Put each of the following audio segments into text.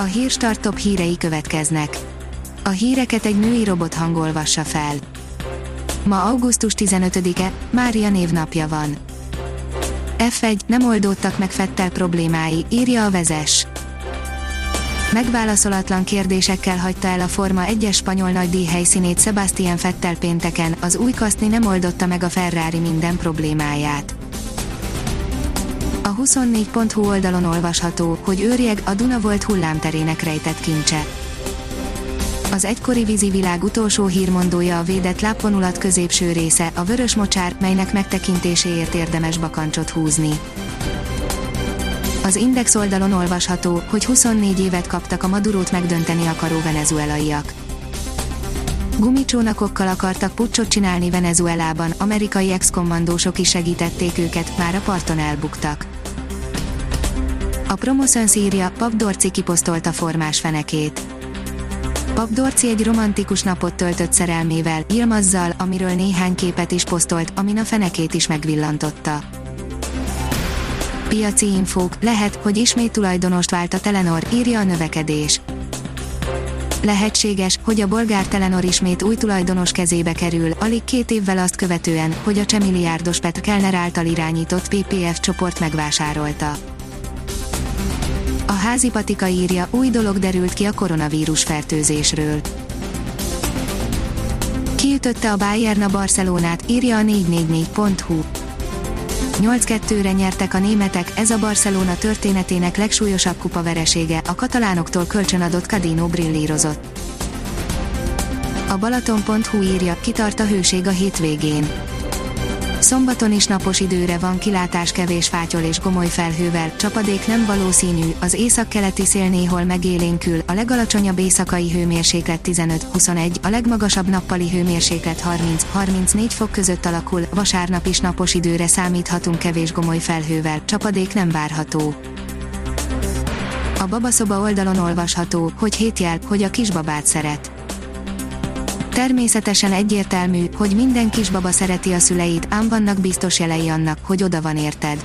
A hírstart top hírei következnek. A híreket egy női robot hangolvassa fel. Ma augusztus 15-e, Mária névnapja van. F1, nem oldódtak meg Fettel problémái, írja a vezes. Megválaszolatlan kérdésekkel hagyta el a Forma 1-es spanyol nagydíj helyszínét Sebastian Fettel pénteken, az új kaszni nem oldotta meg a Ferrari minden problémáját. A 24.hu oldalon olvasható, hogy őrjeg a Duna volt hullámterének rejtett kincse. Az egykori vízivilág utolsó hírmondója a védett lápvonulat középső része, a vörös mocsár, melynek megtekintéséért érdemes bakancsot húzni. Az Index oldalon olvasható, hogy 24 évet kaptak a Madurót megdönteni akaró venezuelaiak. Gumicsónakokkal akartak pucsot csinálni Venezuelában, amerikai ex-kommandósok is segítették őket, már a parton elbuktak. A Promoszön szírja, Pap Dorci kiposztolta formás fenekét. Pap egy romantikus napot töltött szerelmével, Ilmazzal, amiről néhány képet is posztolt, amin a fenekét is megvillantotta. Piaci infók, lehet, hogy ismét tulajdonost vált a Telenor, írja a növekedés. Lehetséges, hogy a bolgár Telenor ismét új tulajdonos kezébe kerül, alig két évvel azt követően, hogy a csemilliárdos Pet Kellner által irányított PPF csoport megvásárolta. A házi patika írja, új dolog derült ki a koronavírus fertőzésről. Kiütötte a Bayern a Barcelonát, írja a 444.hu. 8-2-re nyertek a németek, ez a Barcelona történetének legsúlyosabb kupa veresége, a katalánoktól kölcsönadott Cadino brillírozott. A Balaton.hu írja, kitart a hőség a hétvégén. Szombaton is napos időre van kilátás kevés fátyol és gomoly felhővel, csapadék nem valószínű, az északkeleti szél néhol megélénkül, a legalacsonyabb éjszakai hőmérséklet 15-21, a legmagasabb nappali hőmérséklet 30-34 fok között alakul, vasárnap is napos időre számíthatunk kevés gomoly felhővel, csapadék nem várható. A babaszoba oldalon olvasható, hogy hétjel, hogy a kisbabát szeret Természetesen egyértelmű, hogy minden kisbaba szereti a szüleit, ám vannak biztos jelei annak, hogy oda van érted.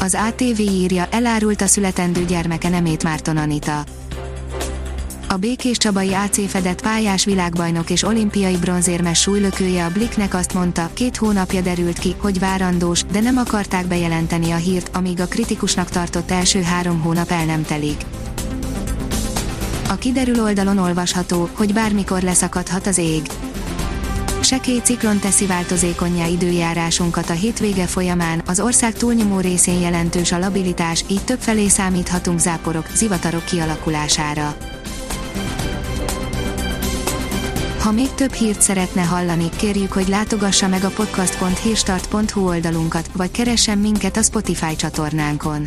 Az ATV írja, elárult a születendő gyermeke nemét Márton Anita. A Békés Csabai AC fedett pályás világbajnok és olimpiai bronzérmes súlylökője a Bliknek azt mondta, két hónapja derült ki, hogy várandós, de nem akarták bejelenteni a hírt, amíg a kritikusnak tartott első három hónap el nem telik. A kiderül oldalon olvasható, hogy bármikor leszakadhat az ég. Sekély ciklon teszi változékonyá időjárásunkat a hétvége folyamán, az ország túlnyomó részén jelentős a labilitás, így többfelé számíthatunk záporok, zivatarok kialakulására. Ha még több hírt szeretne hallani, kérjük, hogy látogassa meg a podcast.hírstart.hu oldalunkat, vagy keressen minket a Spotify csatornánkon